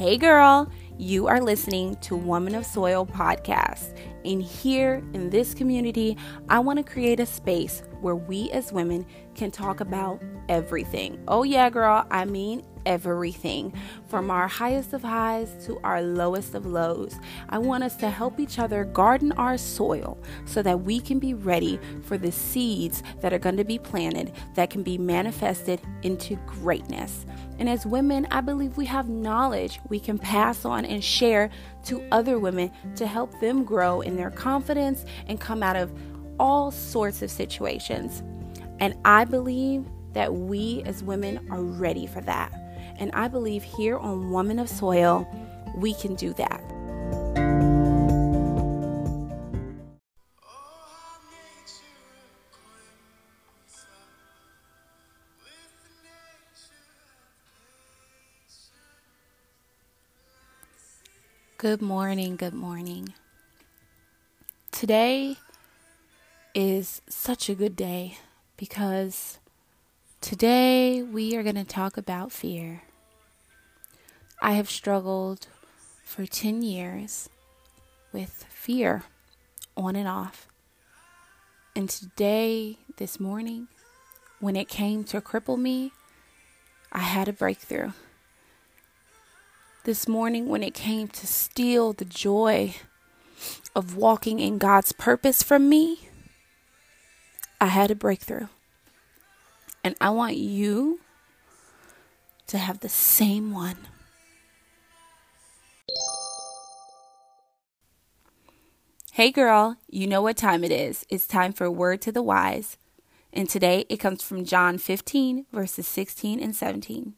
Hey, girl, you are listening to Woman of Soil podcast. And here in this community, I want to create a space where we as women can talk about everything. Oh, yeah, girl, I mean everything from our highest of highs to our lowest of lows. I want us to help each other garden our soil so that we can be ready for the seeds that are going to be planted that can be manifested into greatness. And as women, I believe we have knowledge we can pass on and share to other women to help them grow in their confidence and come out of all sorts of situations. And I believe that we as women are ready for that. And I believe here on Woman of Soil, we can do that. Good morning, good morning. Today is such a good day because today we are going to talk about fear. I have struggled for 10 years with fear on and off. And today, this morning, when it came to cripple me, I had a breakthrough. This morning, when it came to steal the joy of walking in God's purpose from me, I had a breakthrough. And I want you to have the same one. Hey girl, you know what time it is. It's time for Word to the Wise. And today it comes from John 15, verses 16 and 17.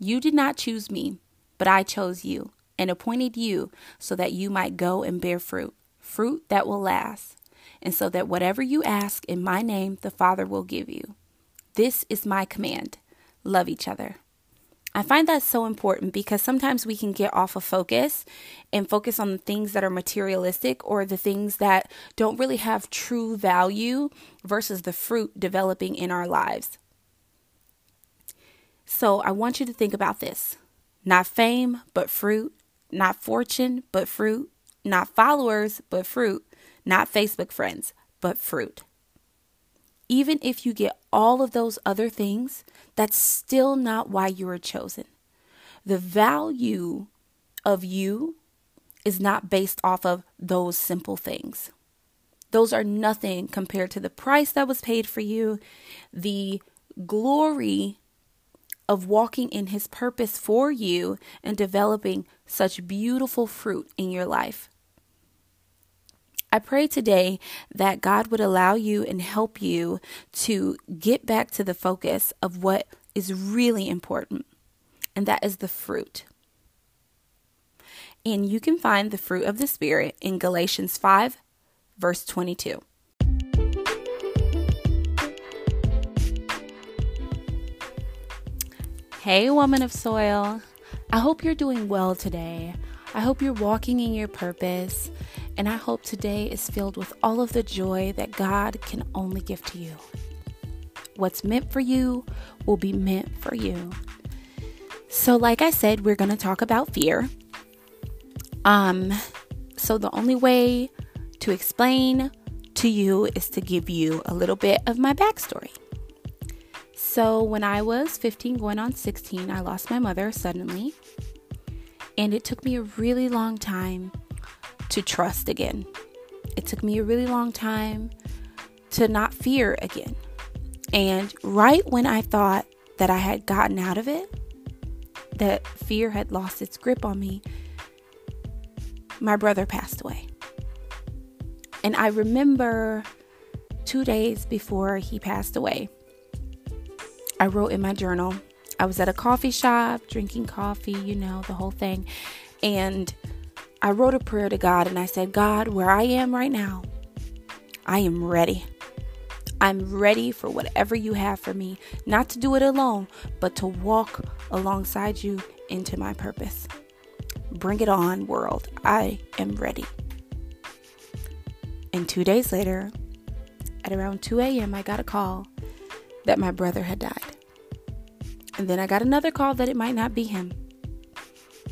You did not choose me, but I chose you and appointed you so that you might go and bear fruit, fruit that will last, and so that whatever you ask in my name, the Father will give you. This is my command love each other. I find that so important because sometimes we can get off of focus and focus on the things that are materialistic or the things that don't really have true value versus the fruit developing in our lives. So I want you to think about this. Not fame, but fruit, not fortune, but fruit, not followers, but fruit, not Facebook friends, but fruit even if you get all of those other things, that's still not why you were chosen. The value of you is not based off of those simple things. Those are nothing compared to the price that was paid for you, the glory of walking in His purpose for you and developing such beautiful fruit in your life. I pray today that God would allow you and help you to get back to the focus of what is really important, and that is the fruit. And you can find the fruit of the Spirit in Galatians 5, verse 22. Hey, woman of soil. I hope you're doing well today. I hope you're walking in your purpose and I hope today is filled with all of the joy that God can only give to you. What's meant for you will be meant for you. So, like I said, we're going to talk about fear. Um, so the only way to explain to you is to give you a little bit of my backstory. So, when I was 15, going on 16, I lost my mother suddenly. And it took me a really long time to trust again. It took me a really long time to not fear again. And right when I thought that I had gotten out of it, that fear had lost its grip on me, my brother passed away. And I remember two days before he passed away, I wrote in my journal. I was at a coffee shop drinking coffee, you know, the whole thing. And I wrote a prayer to God and I said, God, where I am right now, I am ready. I'm ready for whatever you have for me, not to do it alone, but to walk alongside you into my purpose. Bring it on, world. I am ready. And two days later, at around 2 a.m., I got a call that my brother had died. And then I got another call that it might not be him.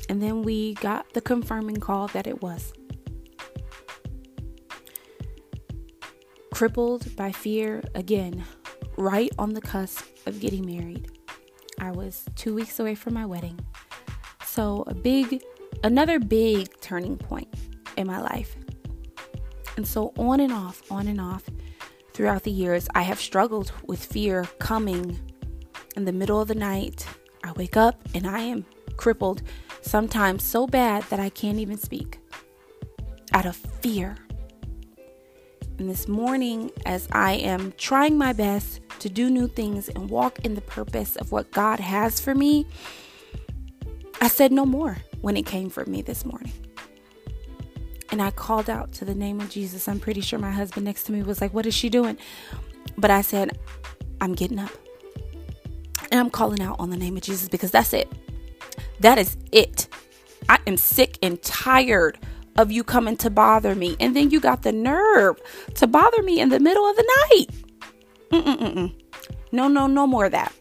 And then we got the confirming call that it was. Crippled by fear again, right on the cusp of getting married. I was two weeks away from my wedding. So, a big, another big turning point in my life. And so, on and off, on and off, throughout the years, I have struggled with fear coming in the middle of the night. I wake up and I am crippled, sometimes so bad that I can't even speak out of fear. And this morning, as I am trying my best to do new things and walk in the purpose of what God has for me, I said no more when it came for me this morning. And I called out to the name of Jesus. I'm pretty sure my husband next to me was like, What is she doing? But I said, I'm getting up. And I'm calling out on the name of Jesus because that's it. That is it. I am sick and tired of you coming to bother me. And then you got the nerve to bother me in the middle of the night. Mm-mm-mm. No, no, no more of that.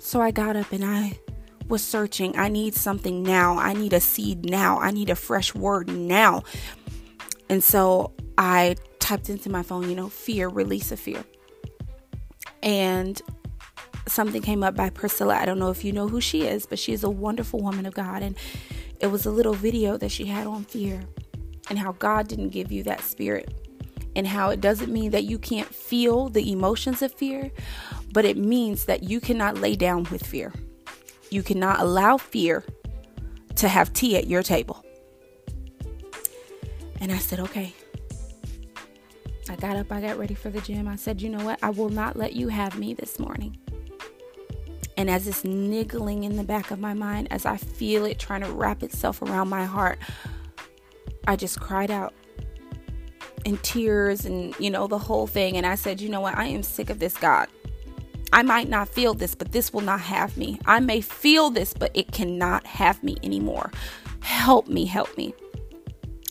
So I got up and I was searching. I need something now. I need a seed now. I need a fresh word now. And so I typed into my phone, you know, fear, release of fear. And something came up by Priscilla. I don't know if you know who she is, but she is a wonderful woman of God. And it was a little video that she had on fear and how God didn't give you that spirit and how it doesn't mean that you can't feel the emotions of fear, but it means that you cannot lay down with fear. You cannot allow fear to have tea at your table. And I said, okay. I got up, I got ready for the gym. I said, you know what? I will not let you have me this morning. And as it's niggling in the back of my mind, as I feel it trying to wrap itself around my heart, I just cried out in tears and, you know, the whole thing. And I said, you know what? I am sick of this, God. I might not feel this, but this will not have me. I may feel this, but it cannot have me anymore. Help me, help me.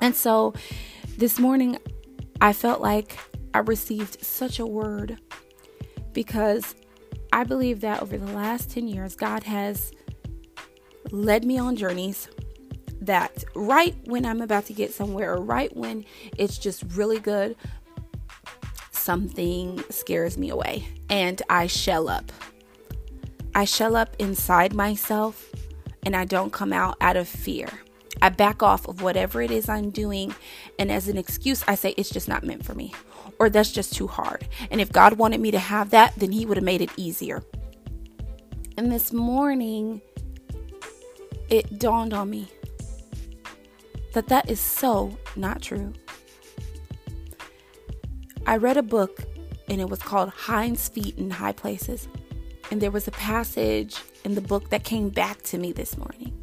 And so this morning, I felt like I received such a word because I believe that over the last 10 years, God has led me on journeys that right when I'm about to get somewhere, or right when it's just really good, something scares me away and I shell up. I shell up inside myself and I don't come out out of fear. I back off of whatever it is I'm doing, and as an excuse, I say it's just not meant for me, or that's just too hard. And if God wanted me to have that, then He would have made it easier. And this morning, it dawned on me that that is so not true. I read a book and it was called Hind's Feet in High Places. And there was a passage in the book that came back to me this morning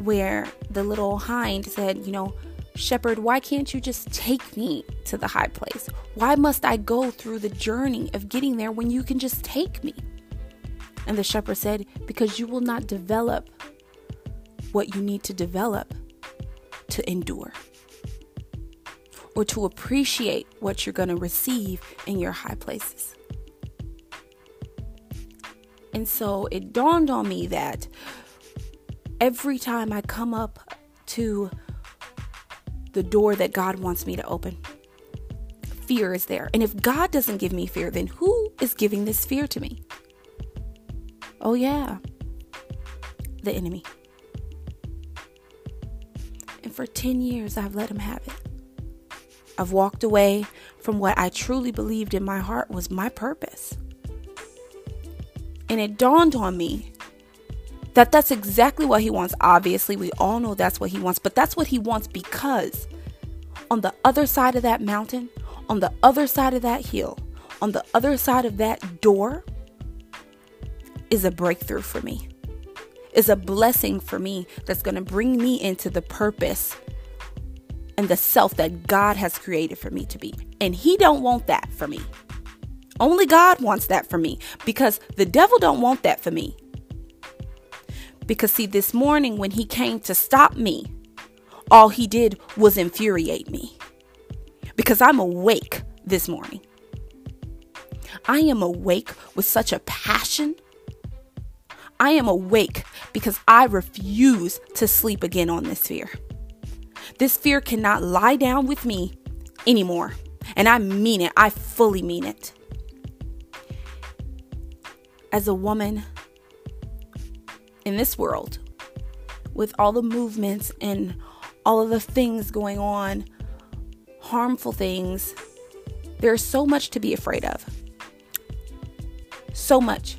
where the little hind said, You know, Shepherd, why can't you just take me to the high place? Why must I go through the journey of getting there when you can just take me? And the shepherd said, Because you will not develop what you need to develop to endure or to appreciate what you're going to receive in your high places. And so it dawned on me that every time I come up to the door that God wants me to open, fear is there. And if God doesn't give me fear, then who is giving this fear to me? Oh, yeah, the enemy. And for 10 years, I've let him have it. I've walked away from what I truly believed in my heart was my purpose. And it dawned on me that that's exactly what he wants. Obviously, we all know that's what he wants, but that's what he wants because on the other side of that mountain, on the other side of that hill, on the other side of that door is a breakthrough for me. Is a blessing for me that's going to bring me into the purpose and the self that God has created for me to be. And he don't want that for me. Only God wants that for me because the devil don't want that for me. Because, see, this morning when he came to stop me, all he did was infuriate me. Because I'm awake this morning. I am awake with such a passion. I am awake because I refuse to sleep again on this fear. This fear cannot lie down with me anymore. And I mean it, I fully mean it. As a woman in this world, with all the movements and all of the things going on, harmful things, there's so much to be afraid of. So much.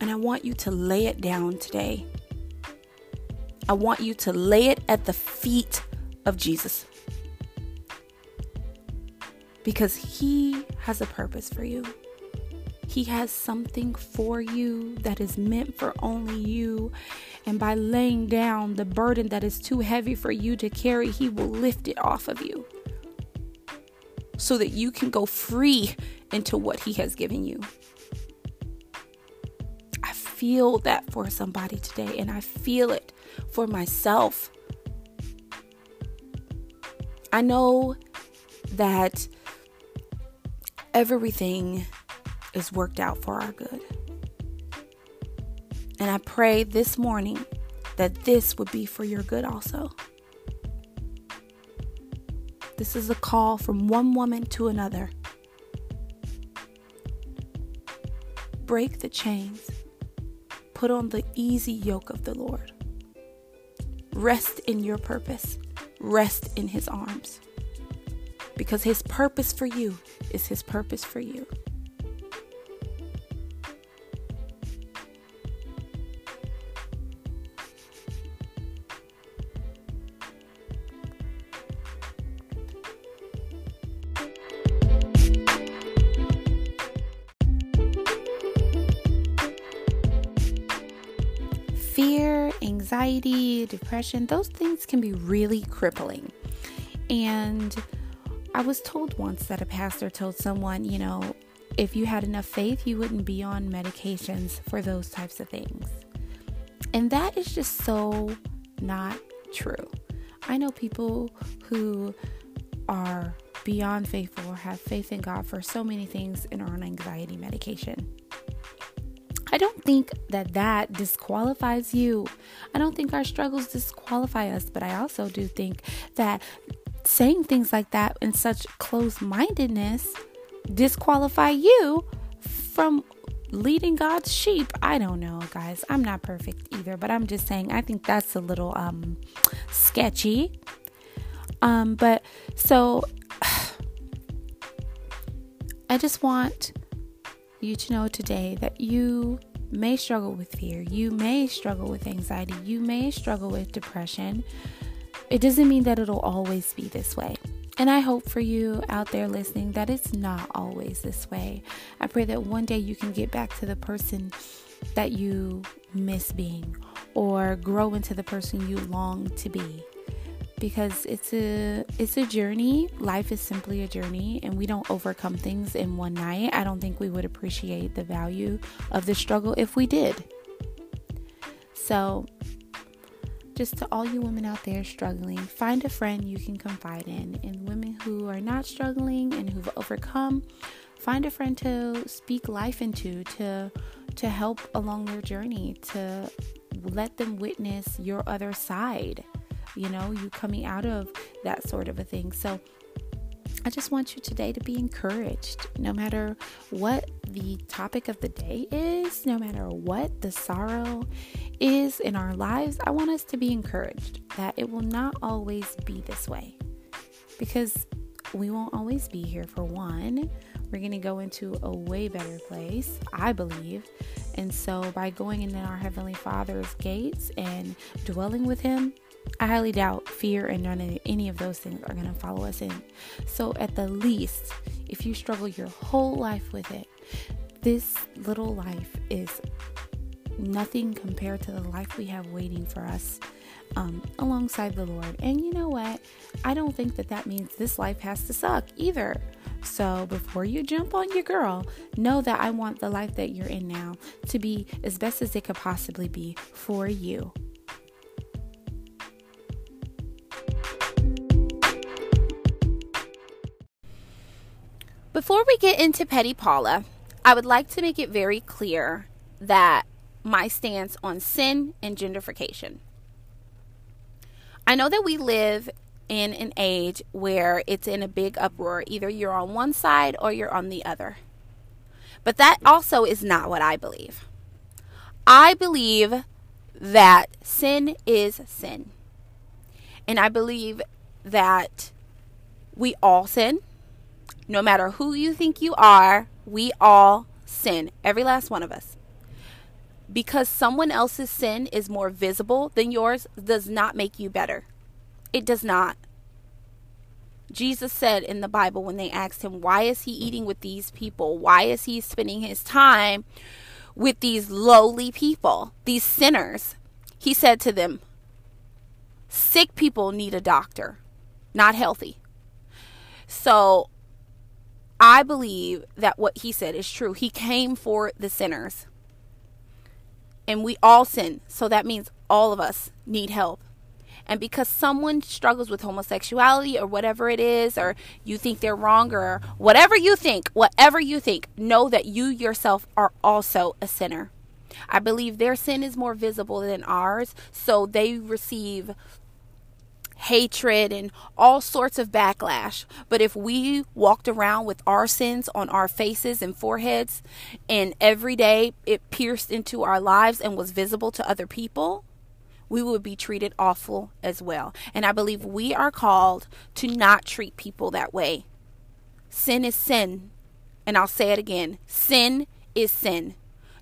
And I want you to lay it down today. I want you to lay it at the feet of Jesus. Because He has a purpose for you. He has something for you that is meant for only you. And by laying down the burden that is too heavy for you to carry, He will lift it off of you so that you can go free into what He has given you I feel that for somebody today, and I feel it for myself. I know that everything is worked out for our good. And I pray this morning that this would be for your good also. This is a call from one woman to another. Break the chains. Put on the easy yoke of the Lord. Rest in your purpose. Rest in His arms. Because His purpose for you is His purpose for you. Depression, those things can be really crippling. And I was told once that a pastor told someone, you know, if you had enough faith, you wouldn't be on medications for those types of things. And that is just so not true. I know people who are beyond faithful have faith in God for so many things and are on anxiety medication. I don't think that that disqualifies you. I don't think our struggles disqualify us, but I also do think that saying things like that in such close mindedness disqualify you from leading God's sheep. I don't know, guys. I'm not perfect either, but I'm just saying I think that's a little um sketchy. Um but so I just want you to know today that you may struggle with fear, you may struggle with anxiety, you may struggle with depression. It doesn't mean that it'll always be this way. And I hope for you out there listening that it's not always this way. I pray that one day you can get back to the person that you miss being or grow into the person you long to be because it's a it's a journey. Life is simply a journey and we don't overcome things in one night. I don't think we would appreciate the value of the struggle if we did. So, just to all you women out there struggling, find a friend you can confide in. And women who are not struggling and who've overcome, find a friend to speak life into, to to help along their journey, to let them witness your other side you know, you coming out of that sort of a thing. So I just want you today to be encouraged no matter what the topic of the day is, no matter what the sorrow is in our lives. I want us to be encouraged that it will not always be this way because we won't always be here for one. We're going to go into a way better place, I believe. And so, by going into our Heavenly Father's gates and dwelling with Him, I highly doubt fear and none of any of those things are going to follow us in. So, at the least, if you struggle your whole life with it, this little life is nothing compared to the life we have waiting for us um, alongside the Lord. And you know what? I don't think that that means this life has to suck either. So before you jump on your girl, know that I want the life that you're in now to be as best as it could possibly be for you. Before we get into Petty Paula, I would like to make it very clear that my stance on sin and gentrification. I know that we live in an age where it's in a big uproar. Either you're on one side or you're on the other. But that also is not what I believe. I believe that sin is sin. And I believe that we all sin. No matter who you think you are, we all sin. Every last one of us. Because someone else's sin is more visible than yours does not make you better. It does not. Jesus said in the Bible when they asked him, Why is he eating with these people? Why is he spending his time with these lowly people, these sinners? He said to them, Sick people need a doctor, not healthy. So I believe that what he said is true. He came for the sinners. And we all sin. So that means all of us need help. And because someone struggles with homosexuality or whatever it is, or you think they're wrong, or whatever you think, whatever you think, know that you yourself are also a sinner. I believe their sin is more visible than ours, so they receive hatred and all sorts of backlash. But if we walked around with our sins on our faces and foreheads, and every day it pierced into our lives and was visible to other people, we would be treated awful as well. And I believe we are called to not treat people that way. Sin is sin. And I'll say it again sin is sin.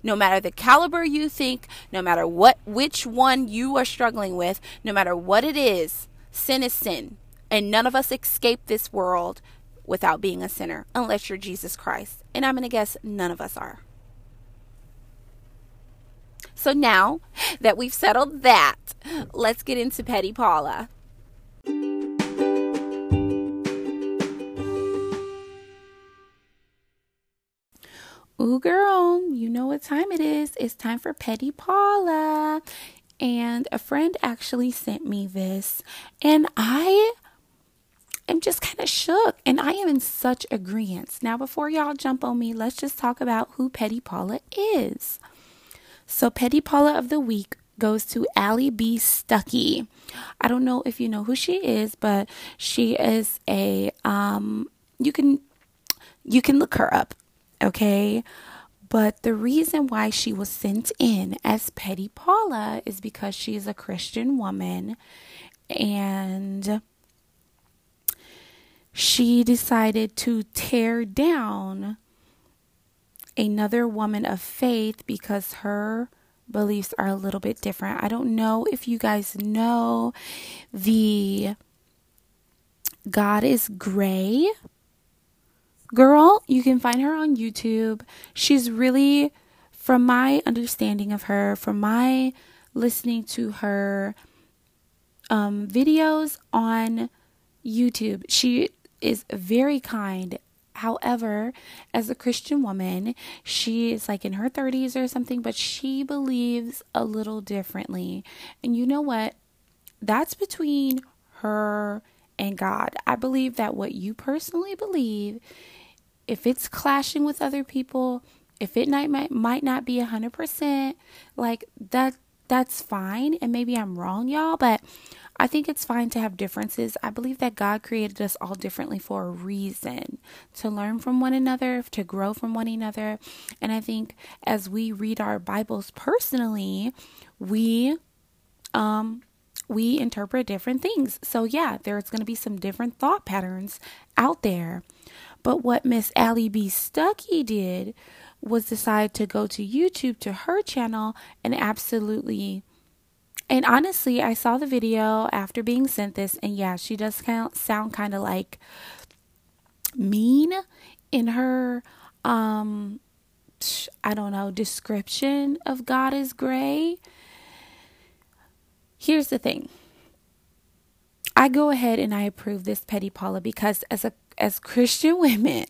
No matter the caliber you think, no matter what which one you are struggling with, no matter what it is, sin is sin. And none of us escape this world without being a sinner unless you're Jesus Christ. And I'm going to guess none of us are. So now that we've settled that, let's get into Petty Paula. Ooh, girl, you know what time it is. It's time for Petty Paula. And a friend actually sent me this, and I am just kind of shook, and I am in such agreement. Now, before y'all jump on me, let's just talk about who Petty Paula is. So, Petty Paula of the Week goes to Allie B. Stuckey. I don't know if you know who she is, but she is a um you can you can look her up, okay? But the reason why she was sent in as Petty Paula is because she is a Christian woman and she decided to tear down another woman of faith because her beliefs are a little bit different. I don't know if you guys know the God is Gray girl. You can find her on YouTube. She's really, from my understanding of her, from my listening to her um, videos on YouTube, she is very kind However, as a Christian woman, she is like in her 30s or something, but she believes a little differently. And you know what? That's between her and God. I believe that what you personally believe, if it's clashing with other people, if it might might, not be 100%, like that that's fine and maybe I'm wrong, y'all, but I think it's fine to have differences. I believe that God created us all differently for a reason to learn from one another, to grow from one another. And I think as we read our Bibles personally, we um we interpret different things. So yeah, there's going to be some different thought patterns out there. But what Miss Allie B. Stuckey did was decide to go to YouTube to her channel and absolutely and honestly, I saw the video after being sent this, and yeah, she does sound kind of like mean in her, um, I don't know, description of God is gray. Here's the thing. I go ahead and I approve this petty Paula because as a as Christian women,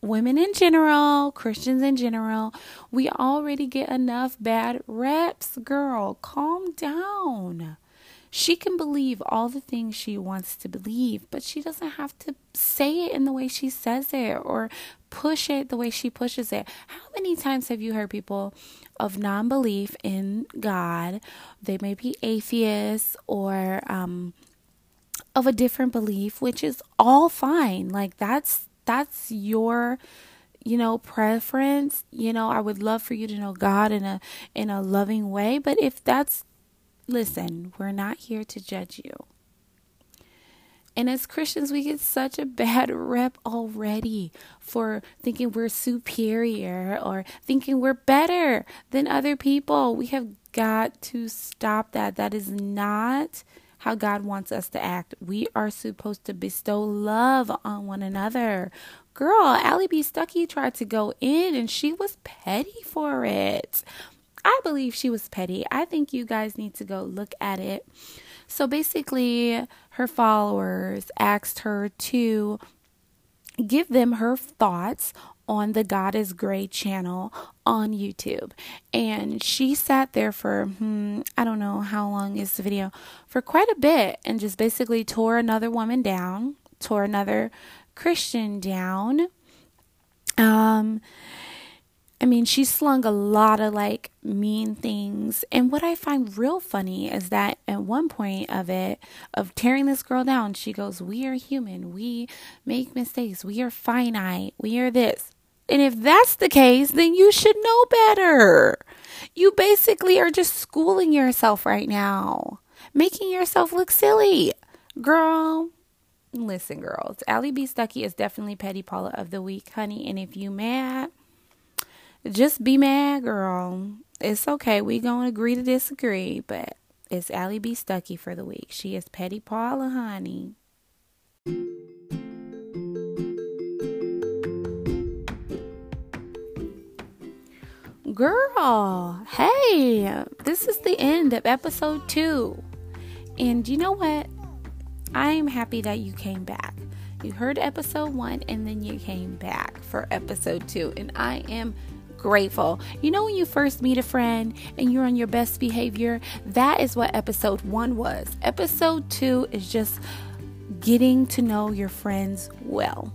women in general, Christians in general, we already get enough bad reps. Girl, calm down. She can believe all the things she wants to believe, but she doesn't have to say it in the way she says it or push it the way she pushes it. How many times have you heard people of non belief in God? They may be atheists or um, of a different belief, which is all fine. Like that's that's your you know preference you know i would love for you to know god in a in a loving way but if that's listen we're not here to judge you and as Christians, we get such a bad rep already for thinking we're superior or thinking we're better than other people. We have got to stop that. That is not how God wants us to act. We are supposed to bestow love on one another. Girl, Allie B. Stuckey tried to go in and she was petty for it. I believe she was petty. I think you guys need to go look at it. So basically, her followers asked her to give them her thoughts on the God is Gray channel on YouTube. And she sat there for, hmm, I don't know how long is the video, for quite a bit and just basically tore another woman down, tore another Christian down. Um, I mean, she slung a lot of like mean things. And what I find real funny is that at one point of it, of tearing this girl down, she goes, We are human. We make mistakes. We are finite. We are this. And if that's the case, then you should know better. You basically are just schooling yourself right now, making yourself look silly. Girl, listen, girls. Allie B. Stuckey is definitely Petty Paula of the week, honey. And if you mad, just be mad, girl. It's okay. We gonna agree to disagree, but it's Allie B. Stuckey for the week. She is Petty Paula, honey. Girl, hey, this is the end of episode two. And you know what? I am happy that you came back. You heard episode one and then you came back for episode two. And I am grateful. You know, when you first meet a friend and you're on your best behavior, that is what episode one was. Episode two is just getting to know your friends well.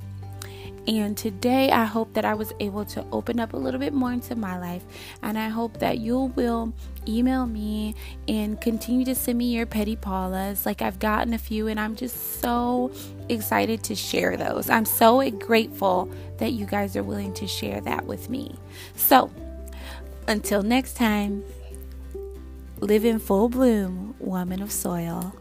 And today, I hope that I was able to open up a little bit more into my life. And I hope that you will email me and continue to send me your petty Paulas. Like I've gotten a few, and I'm just so excited to share those. I'm so grateful that you guys are willing to share that with me. So, until next time, live in full bloom, woman of soil.